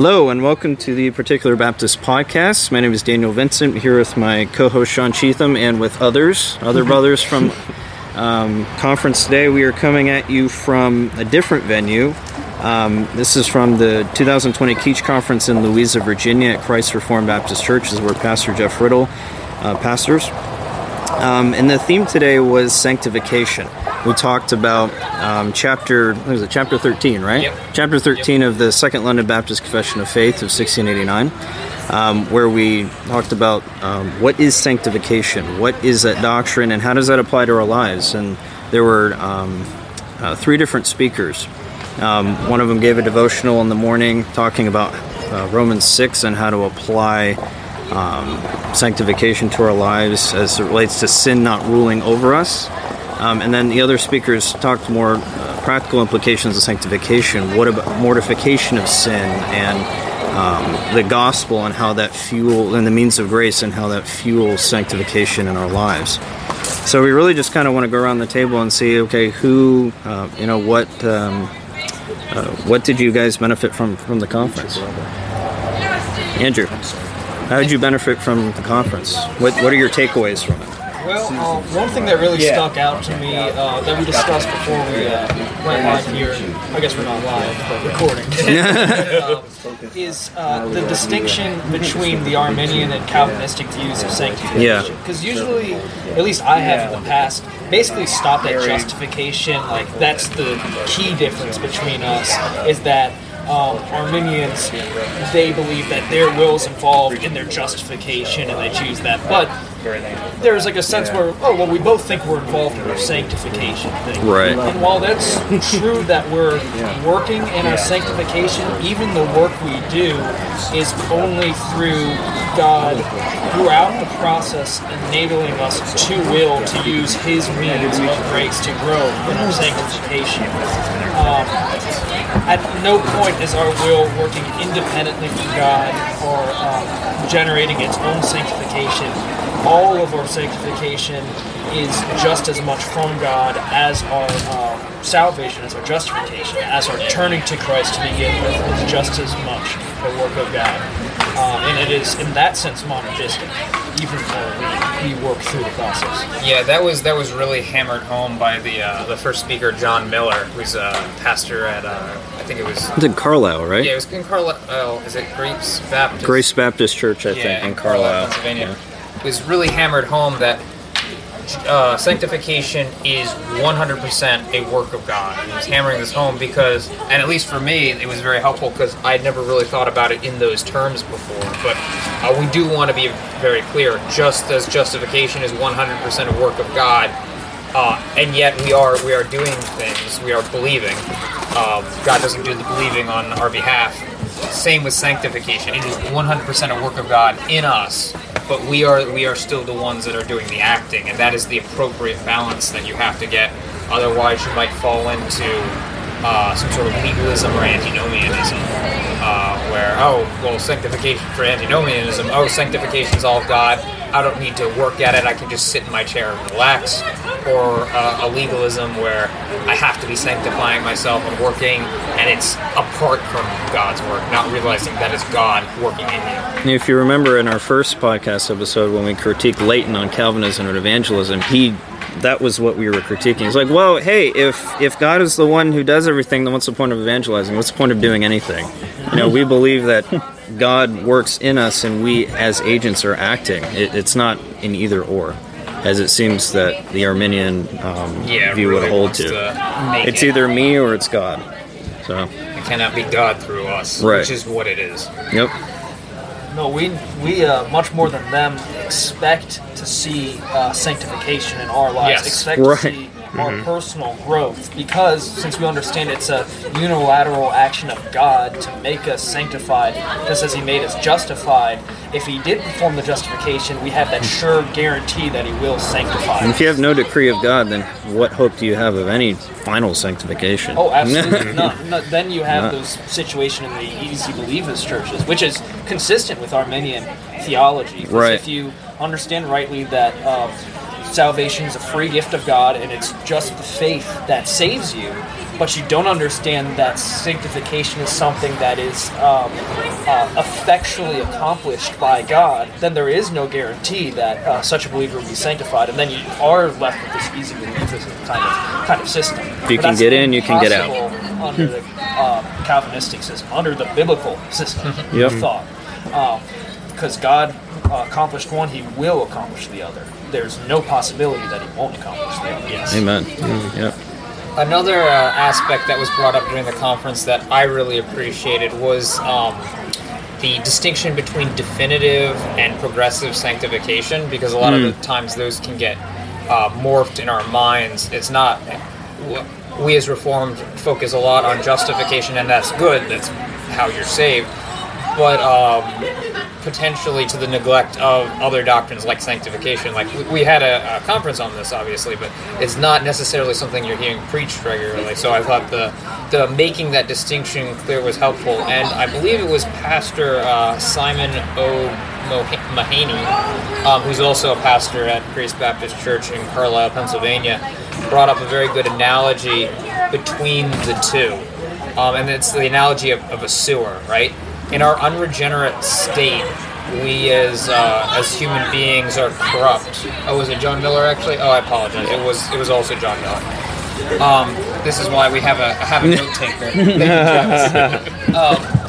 Hello, and welcome to the Particular Baptist Podcast. My name is Daniel Vincent, here with my co host Sean Cheatham and with others, other brothers from um, conference today. We are coming at you from a different venue. Um, this is from the 2020 Keach Conference in Louisa, Virginia at Christ Reformed Baptist Church. This is where Pastor Jeff Riddle uh, pastors. Um, and the theme today was sanctification. We talked about um, chapter, what is it, chapter 13, right? Yep. Chapter 13 of the Second London Baptist Confession of Faith of 1689, um, where we talked about um, what is sanctification, what is that doctrine, and how does that apply to our lives. And there were um, uh, three different speakers. Um, one of them gave a devotional in the morning talking about uh, Romans 6 and how to apply um, sanctification to our lives as it relates to sin not ruling over us. Um, and then the other speakers talked more uh, practical implications of sanctification. What about mortification of sin and um, the gospel and how that fuel and the means of grace and how that fuels sanctification in our lives. So we really just kind of want to go around the table and see, okay, who, uh, you know, what, um, uh, what did you guys benefit from from the conference? Andrew, how did you benefit from the conference? What What are your takeaways from it? Well, uh, one thing that really stuck out to me uh, that we discussed before we uh, went live here, I guess we're not live, but recording, uh, is uh, the distinction between the Arminian and Calvinistic views of sanctification. Yeah. Because usually, at least I have in the past, basically stopped at justification. Like, that's the key difference between us, is that um, Arminians, they believe that their will is involved in their justification and they choose that. But there's like a sense where, oh, well, we both think we're involved in our sanctification thing. Right. And while that's true that we're working in our sanctification, even the work we do is only through God throughout the process enabling us to will to use His means of grace to grow in our sanctification. Um, at no point is our will working independently from God or um, generating its own sanctification. All of our sanctification is just as much from God as our uh, salvation, as our justification, as our turning to Christ to begin with is just as much the work of God. Uh, and it is, in that sense, monergistic, even though we, we work through the process. Yeah, that was that was really hammered home by the uh, the first speaker, John Miller, who's a pastor at uh, I think it was It's in Carlisle, right? yeah, it was in Carlisle. Is it Grace Baptist? Grace Baptist Church, I yeah, think, in Carlisle. Pennsylvania. It was really hammered home that uh, sanctification is 100% a work of God. And he was hammering this home because, and at least for me, it was very helpful because I'd never really thought about it in those terms before. But uh, we do want to be very clear just as justification is 100% a work of God. Uh, and yet we are we are doing things we are believing um, god doesn't do the believing on our behalf same with sanctification it is 100% a work of god in us but we are we are still the ones that are doing the acting and that is the appropriate balance that you have to get. Otherwise you might fall into uh, some sort of legalism or antinomianism uh, where oh well sanctification for antinomianism. Oh sanctification is all god. I don't need to work at it. I can just sit in my chair and relax. Or uh, a legalism where i have to be sanctifying myself and working and it's apart from god's work not realizing that it's god working in you. If you remember in our first podcast episode when we critiqued Leighton on Calvinism and evangelism, he that was what we were critiquing. It's like, well, hey, if if God is the one who does everything, then what's the point of evangelizing? What's the point of doing anything? You know, we believe that God works in us, and we as agents are acting. It, it's not in either or, as it seems that the Arminian um, yeah view really would hold to. make It's it. either me or it's God. So, it cannot be god through us Right. which is what it is yep. No, we we uh, much more than them expect to see uh, sanctification in our lives. Yes. Expect Right. to see our personal growth because since we understand it's a unilateral action of God to make us sanctified, just as He made us justified. If He did perform the justification, we have that sure guarantee that He will sanctify. And if you have no decree of God, then what hope do you have of any final sanctification? Oh, absolutely not. No, then you have Not. those situation in the easy believers churches, which is consistent with Arminian theology. Right. If you understand rightly that uh, salvation is a free gift of God, and it's just the faith that saves you. But you don't understand that sanctification is something that is um, uh, effectually accomplished by God. Then there is no guarantee that uh, such a believer will be sanctified, and then you are left with this easy believism kind of kind of system. If you But can get in, you can get out. Under the uh, Calvinistic system, under the biblical system Yep. thought because God uh, accomplished one, He will accomplish the other. There's no possibility that He won't accomplish that. Yes. Amen. Yep. Another uh, aspect that was brought up during the conference that I really appreciated was um, the distinction between definitive and progressive sanctification, because a lot of the times those can get uh, morphed in our minds. It's not. We as Reformed focus a lot on justification, and that's good. That's how you're saved. But um, potentially to the neglect of other doctrines like sanctification. Like we, we had a, a conference on this, obviously, but it's not necessarily something you're hearing preached regularly. So I thought the the making that distinction clear was helpful, and I believe it was Pastor uh, Simon O. Mahaney, um, who's also a pastor at Grace Baptist Church in Carlisle, Pennsylvania, brought up a very good analogy between the two. Um, and it's the analogy of, of a sewer, right? In our unregenerate state, we as uh, as human beings are corrupt. Oh, was it John Miller actually? Oh, I apologize. It was it was also John Miller. Um, this is why we have a have a note taker. Thank you, um,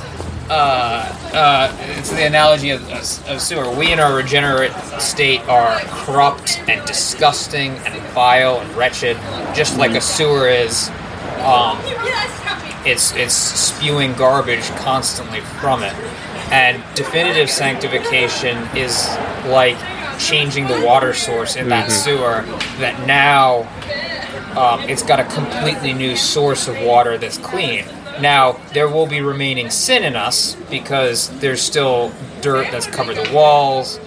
uh, uh, it's the analogy of, of, of sewer. We in our regenerate state are corrupt and disgusting and vile and wretched, just like a sewer is. Um, it's it's spewing garbage constantly from it, and definitive sanctification is like changing the water source in that sewer. That now um, it's got a completely new source of water that's clean. Now, there will be remaining sin in us because there's still dirt that's covered the walls,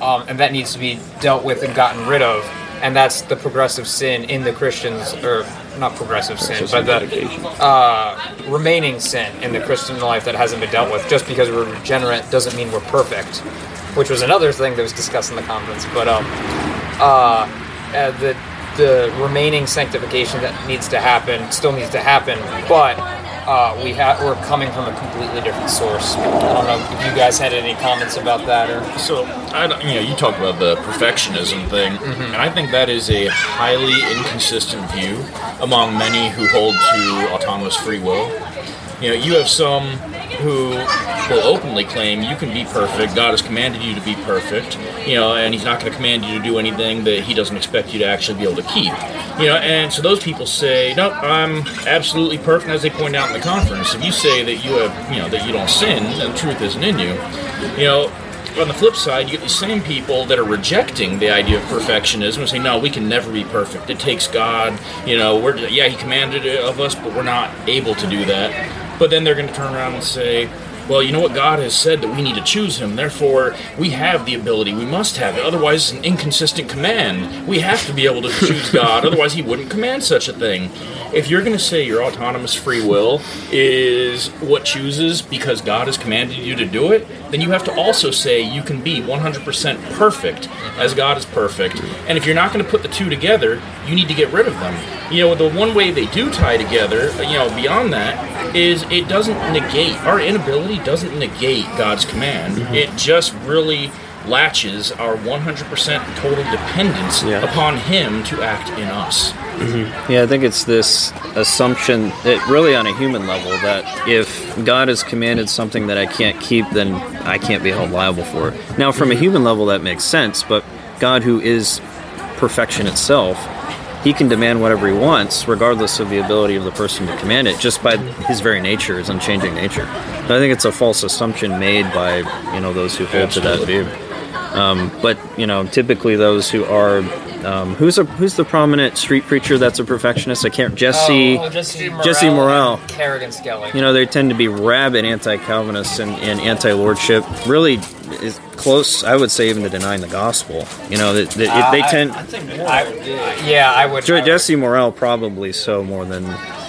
um, and that needs to be dealt with and gotten rid of. And that's the progressive sin in the Christians, or not progressive sin, but the uh, remaining sin in the Christian life that hasn't been dealt with. Just because we're regenerate doesn't mean we're perfect, which was another thing that was discussed in the conference. But um, uh, uh, the the remaining sanctification that needs to happen still needs to happen, but uh, we have we're coming from a completely different source. I don't know if you guys had any comments about that or. So, I don't, you know, you talk about the perfectionism thing, and I think that is a highly inconsistent view among many who hold to autonomous free will. You know, you have some who will openly claim you can be perfect. God has commanded you to be perfect. You know, and He's not going to command you to do anything that He doesn't expect you to actually be able to keep. You know, and so those people say, "No, I'm absolutely perfect." As they point out in the conference, if you say that you have, you know, that you don't sin, the truth isn't in you. You know, on the flip side, you get these same people that are rejecting the idea of perfectionism and say, "No, we can never be perfect. It takes God. You know, we're yeah, He commanded it of us, but we're not able to do that." But then they're going to turn around and say, "Well, you know what? God has said that we need to choose Him. Therefore, we have the ability. We must have it. Otherwise, it's an inconsistent command. We have to be able to choose God. Otherwise, He wouldn't command such a thing." If you're going to say your autonomous free will is what chooses because God has commanded you to do it, then you have to also say you can be 100% perfect as God is perfect. And if you're not going to put the two together, you need to get rid of them. You know, the one way they do tie together, you know, beyond that, is it doesn't negate, our inability doesn't negate God's command. Mm-hmm. It just really latches our 100% total dependence Yeah. upon Him to act in us. Mm-hmm. Yeah, I think it's this assumption that really on a human level that if God has commanded something that I can't keep, then I can't be held liable for it. Now, from a mm-hmm. human level, that makes sense, but God, who is perfection itself, he can demand whatever he wants, regardless of the ability of the person to command it, just by his very nature, his unchanging nature. I think it's a false assumption made by you know those who hold to that view. Um, but you know, typically those who are um, who's a who's the prominent street preacher that's a perfectionist? I can't Jesse. Oh, Jesse Jesse Morrell. and Kerrigan Skelly. You know, they tend to be rabid anti-Calvinists and, and anti-lordship. Really, is close. I would say even to denying the gospel. You know, that that- Uh, they I- tend. I think more I, yeah, I would. Je- Jesse Morrell probably so more than,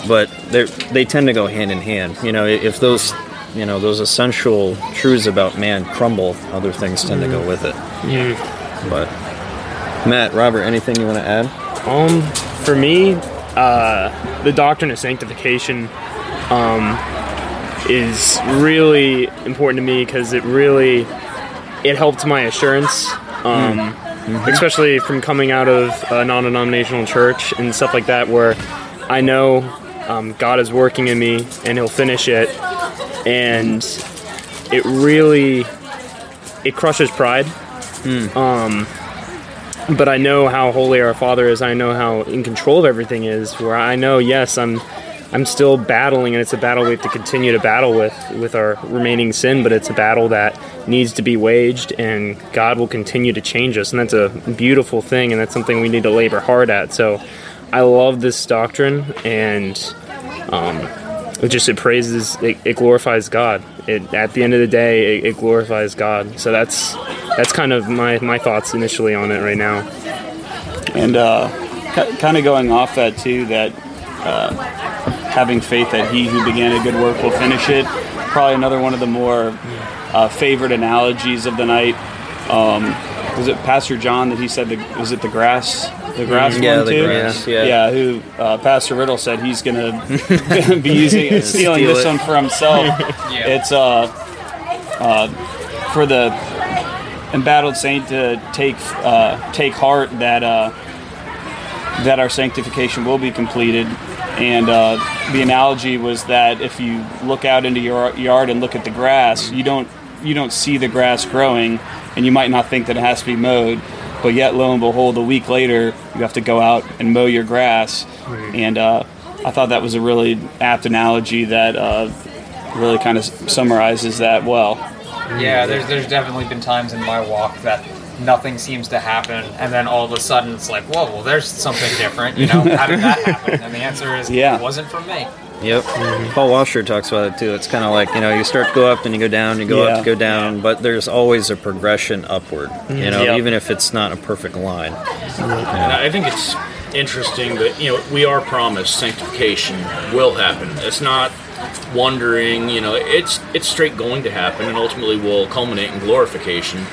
but they they tend to go hand in hand. You know, if those you know those essential truths about man crumble, other things tend to go with it. But Matt, Robert, anything you want to add? Um, for me, uh, the doctrine of sanctification um, is really important to me because it really it helped my assurance, um, especially from coming out of a non-denominational church and stuff like that, where I know um, God is working in me and He'll finish it, and it really it crushes pride. Um, but I know how holy our Father is. I know how in control of everything is. Where I know, yes, I'm, I'm still battling, and it's a battle we have to continue to battle with with our remaining sin. But it's a battle that needs to be waged, and God will continue to change us, and that's a beautiful thing, and that's something we need to labor hard at. So, I love this doctrine, and um, it just it praises, it, it glorifies God. It at the end of the day, it, it glorifies God. So that's that's kind of my my thoughts initially on it right now. And uh, k- kind of going off that too, that uh, having faith that he who began a good work will finish it. Probably another one of the more uh, favorite analogies of the night. Um, was it Pastor John that he said? The, was it the grass? The grass Yeah, one the too. grass, yeah. yeah. Who uh, Pastor Riddle said he's gonna be using stealing Steal this it. one for himself. Yeah. It's uh, uh, for the embattled saint to take uh, take heart that uh, that our sanctification will be completed. And uh, the analogy was that if you look out into your yard and look at the grass, you don't you don't see the grass growing, and you might not think that it has to be mowed. But yet, lo and behold, a week later, you have to go out and mow your grass. And uh, I thought that was a really apt analogy that uh, really kind of summarizes that well. Yeah, there's there's definitely been times in my walk that nothing seems to happen, and then all of a sudden it's like, whoa, well, there's something different. You know, how did that happen? And the answer is, Yeah. it wasn't from me. Yep. Mm-hmm. Paul Washer talks about it too. It's kind of like, you know, you start to go up and you go down, you go Yeah. up to go down, but there's always a progression upward, you mm-hmm. know, Yep. even if it's not a perfect line. Mm-hmm. And I think it's interesting that you know we are promised sanctification will happen. It's not wondering, you know, it's it's straight going to happen, and ultimately will culminate in glorification.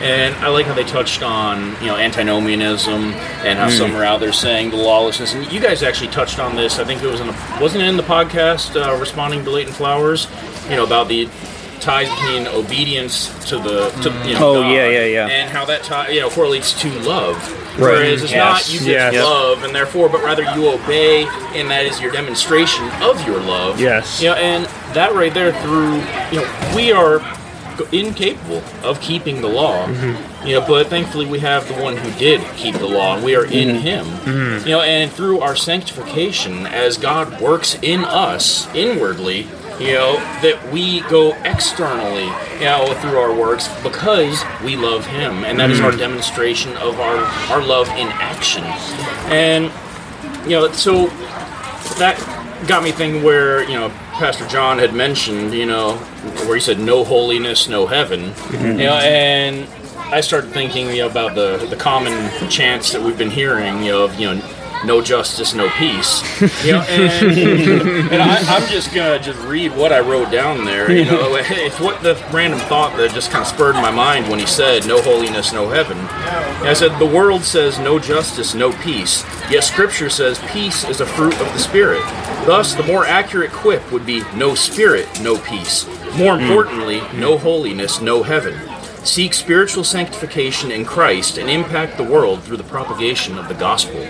And I like how they touched on, you know, antinomianism and how some are out there saying the lawlessness. And you guys actually touched on this. I think it was in the, wasn't it in the podcast uh, responding to Leighton Flowers, you know, about the ties between obedience to the to you know Oh, God yeah, yeah, yeah. and how that tie you know correlates to love. Right. Whereas it's Yes. not you just Yes. Love and therefore, but rather you obey, and that is your demonstration of your love. Yes. You know, and that right there through you know we are incapable of keeping the law. Mm-hmm. You know, but thankfully we have the one who did keep the law, and we are in mm-hmm. Him. Mm-hmm. You know, and through our sanctification, as God works in us inwardly. You know that we go externally, you know, through our works because we love Him, and that is our demonstration of our our love in action. And you know, so that got me thinking where you know Pastor John had mentioned, you know, where he said no holiness, no heaven, mm-hmm. you know, and I started thinking you know, about the the common chants that we've been hearing, you know, of you know. No justice, no peace. You know, and, and I, I'm just gonna just read what I wrote down there. You know, it's what the random thought that just kind of spurred my mind when he said, "No holiness, no heaven." And I said, "The world says no justice, no peace. Yet Scripture says peace is a fruit of the Spirit. Thus, the more accurate quip would be no spirit, no peace. More hmm. importantly, no holiness, no heaven. Seek spiritual sanctification in Christ and impact the world through the propagation of the gospel.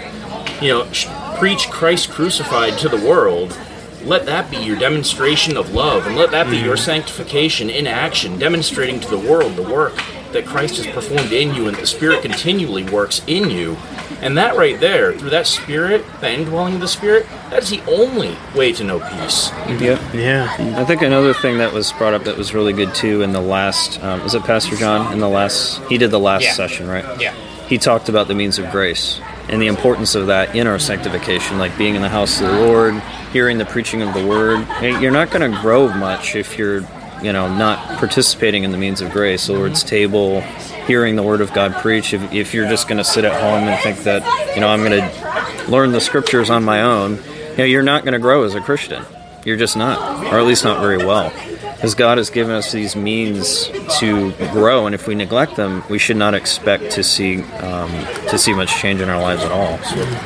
You know, sh- preach Christ crucified to the world. Let that be your demonstration of love, and let that be your sanctification in action, demonstrating to the world the work that Christ has performed in you and the Spirit continually works in you. And that right there, through that Spirit, the indwelling of the Spirit, that is the only way to know peace. Yep. Yeah. I think another thing that was brought up that was really good too in the last, um, was it Pastor John? In the last, he did the last Yeah. session, right? Yeah. He talked about the means of grace and the importance of that in our sanctification, like being in the house of the Lord, hearing the preaching of the word. You're not going to grow much if you're, you know, not participating in the means of grace, the Lord's table, hearing the word of God preached. If, if you're just going to sit at home and think that, you know, I'm going to learn the scriptures on my own, you know, you're not going to grow as a Christian. You're just not, or at least not very well. Because God has given us these means to grow, and if we neglect them, we should not expect to see um, to see much change in our lives at all.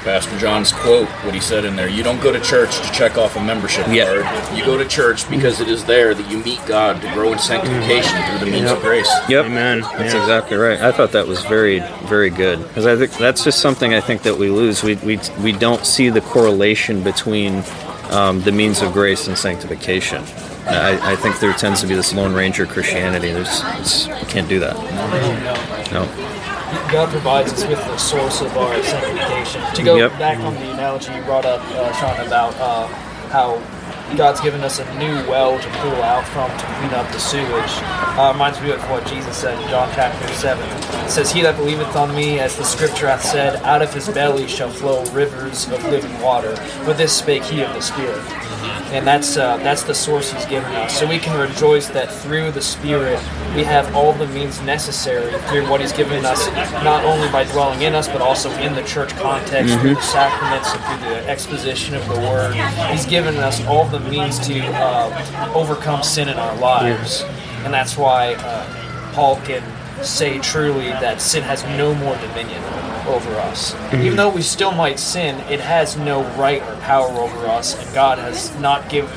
Pastor John's quote, what he said in there, you don't go to church to check off a membership Yeah. card. You go to church because it is there that you meet God to grow in sanctification through the means of grace. Yep, Amen. That's Yeah. exactly right. I thought that was very, very good because I think that's just something I think that we lose. We we, we don't see the correlation between um, the means of grace and sanctification. I, I think there tends to be this Lone Ranger Christianity. There's it's, you can't do that. No. God provides us with the source of our sanctification. To go Yep. back on the analogy you brought up, uh, Sean, about uh, how God's given us a new well to pull out from to clean up the sewage, uh, reminds me of what Jesus said in John chapter 7. It says, He that believeth on me, as the scripture hath said, out of his belly shall flow rivers of living water. But this spake he of the Spirit. And that's uh, that's the source he's given us. So we can rejoice that through the Spirit we have all the means necessary through what he's given us, not only by dwelling in us, but also in the church context, through the sacraments and through the exposition of the Word. He's given us all the means to uh, overcome sin in our lives, and that's why uh, Paul can say truly that sin has no more dominion over us. Even though we still might sin, it has no right or power over us, and God has not given,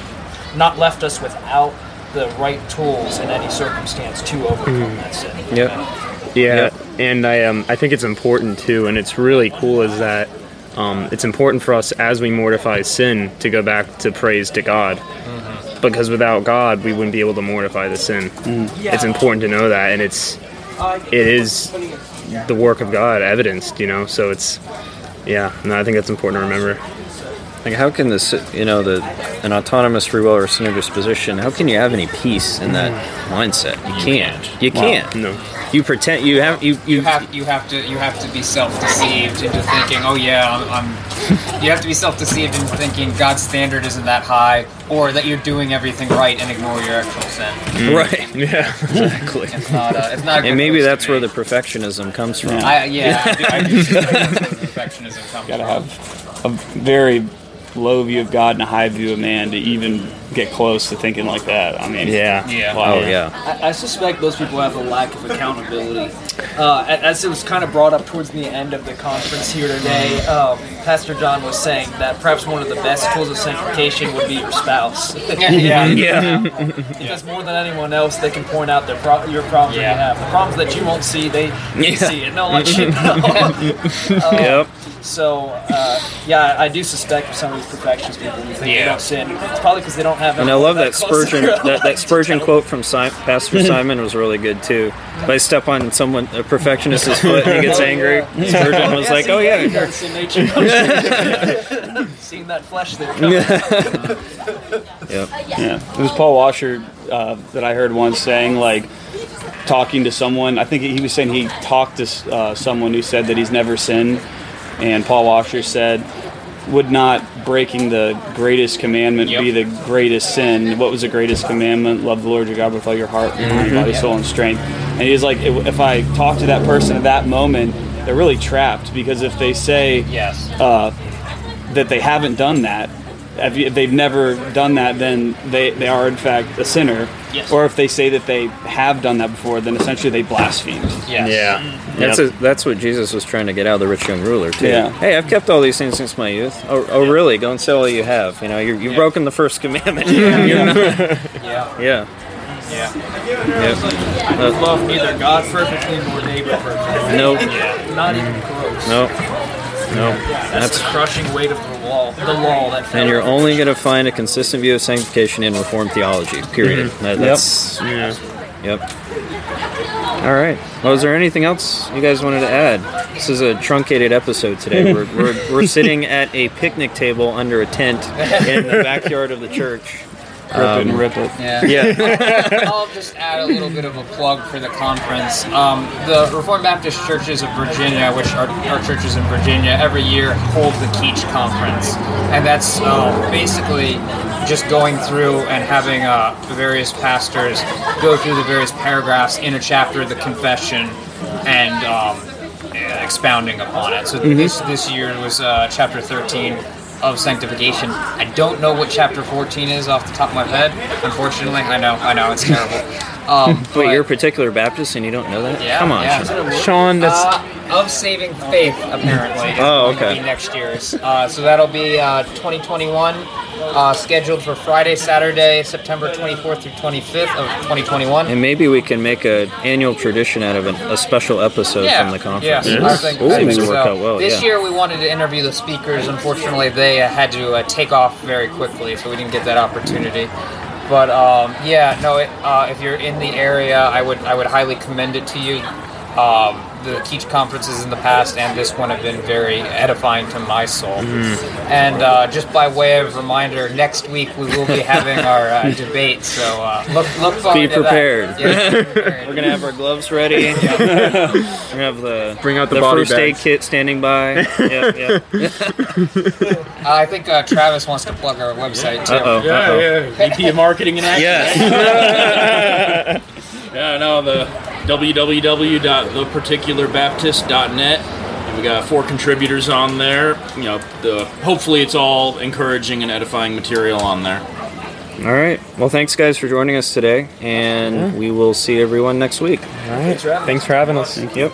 not left us without the right tools in any circumstance to overcome that sin. Yep. Yeah, Yep. and I um I think it's important too, and it's really cool is that um, it's important for us as we mortify sin to go back to praise to God, because without God we wouldn't be able to mortify the sin. It's important to know that, and it's it is the work of God evidenced, you know. So it's yeah, no, I think that's important to remember. Like, how can this, you know, the an autonomous free will or sinner disposition? How can you have any peace in that mindset? You can't. You can't. No. You pretend you have you you, You have you have to you have to be self-deceived into thinking, oh yeah, I'm. I'm you have to be self-deceived into thinking God's standard isn't that high, or that you're doing everything right and ignore your actual sin. Mm. right. Yeah. Exactly. It's not. A, it's not. A good And maybe that's where the perfectionism comes from. Yeah. I, yeah, I do, I do think that's where the perfectionism comes Gotta from. have a very low view of God and a high view of man to even get close to thinking like that. I mean, Yeah. Yeah. wow. Oh yeah. I, I suspect those people have a lack of accountability. Uh, as it was kind of brought up towards the end of the conference here today, um, Pastor John was saying that perhaps one of the best tools of sanctification would be your spouse. yeah. Yeah. Because more than anyone else, they can point out their pro- your problems that Yeah. you have. The problems that you won't see, they, they Yeah. see it. No, let you know. Yep. So, uh, yeah, I do suspect some of these perfectionist people who think they Yeah. don't sin. It's probably because they don't have. And I love that close to Spurgeon that, that. Spurgeon quote from si- Pastor Simon was really good too. If I step on someone a perfectionist, perfectionist's foot and he gets angry, Spurgeon was like, "Oh yeah, that's sin nature. Seen that flesh there. coming. yep. Yeah, it was Paul Washer uh, that I heard once saying like talking to someone. I think he was saying he talked to uh, someone who said that he's never sinned, and Paul Washer said, "Would not breaking the greatest commandment Yep. be the greatest sin? What was the greatest commandment? Love the Lord your God with all your heart, mind, body, soul, and strength." And he's like, if if I talk to that person at that moment, they're really trapped because if they say Yes. uh, that they haven't done that, if, you, if they've never done that, then they, they are in fact a sinner. Yes. Or if they say that they have done that before, then essentially they blasphemed. Yes. Yeah. That's Yep. a, that's what Jesus was trying to get out of the rich young ruler too. Yeah. Hey, I've kept all these things since my youth. Oh, oh really? Go and sell all you have. You know, you're, you've Yeah. broken the first commandment. You're Yeah. yeah. Yeah. Yep. Uh, Love neither God perfectly nor neighbor perfectly. nope. Not even close. Nope. Nope. That's, That's the crushing weight of the law. The law that. and you're only going to find a consistent view of sanctification in Reformed theology. Period. Mm-hmm. That- that's Yeah. Yep. All right. Well, is there anything else you guys wanted to add? This is a truncated episode today. We're, we're, we're sitting at a picnic table under a tent in the backyard of the church. Rip it and rip it. Yeah. Yeah. I'll just add a little bit of a plug for the conference. Um, the Reformed Baptist Churches of Virginia, which are, our churches in Virginia, every year hold the Keach Conference, and that's uh, basically just going through and having uh, the various pastors go through the various paragraphs in a chapter of the confession and um, expounding upon it. So this this year was uh, chapter 13. Of sanctification. I don't know what chapter 14 is off the top of my head. Unfortunately, I know, I know, it's terrible. Um, Wait, but- you're a particular Baptist and you don't know that? yeah, Come on, yeah. Sean. Sean, that's Uh, of saving faith, apparently. Oh, okay. be next year's. Uh, so that'll be uh, 2021, uh, scheduled for Friday, Saturday, September 24th through 25th of 2021. And maybe we can make an annual tradition out of an, a special episode from the conference. Yes, I think, Ooh, I think seems to work so. out well. This yeah. year we wanted to interview the speakers. Unfortunately, they uh, had to uh, take off very quickly, so we didn't get that opportunity. But um, yeah, no. It, uh, if you're in the area, I would I would highly commend it to you. Um, the Keach conferences in the past and this one have been very edifying to my soul. Mm-hmm. And uh, just by way of reminder, next week we will be having our uh, debate. So uh, look look forward Be to that. prepared. Yeah, be prepared. We're gonna have our gloves ready. We're gonna have the Bring out the the body first aid kit standing by. yeah, yeah. I think uh, Travis wants to plug our website too. Uh-oh. Yeah, yeah. VP of Marketing and Action. Yes. Yeah, no, the www.theparticularbaptist.net. And we got four contributors on there. You know, the hopefully it's all encouraging and edifying material on there. All right. Well, thanks guys for joining us today, and we will see everyone next week. all right. Thanks for having us. Thank Yep.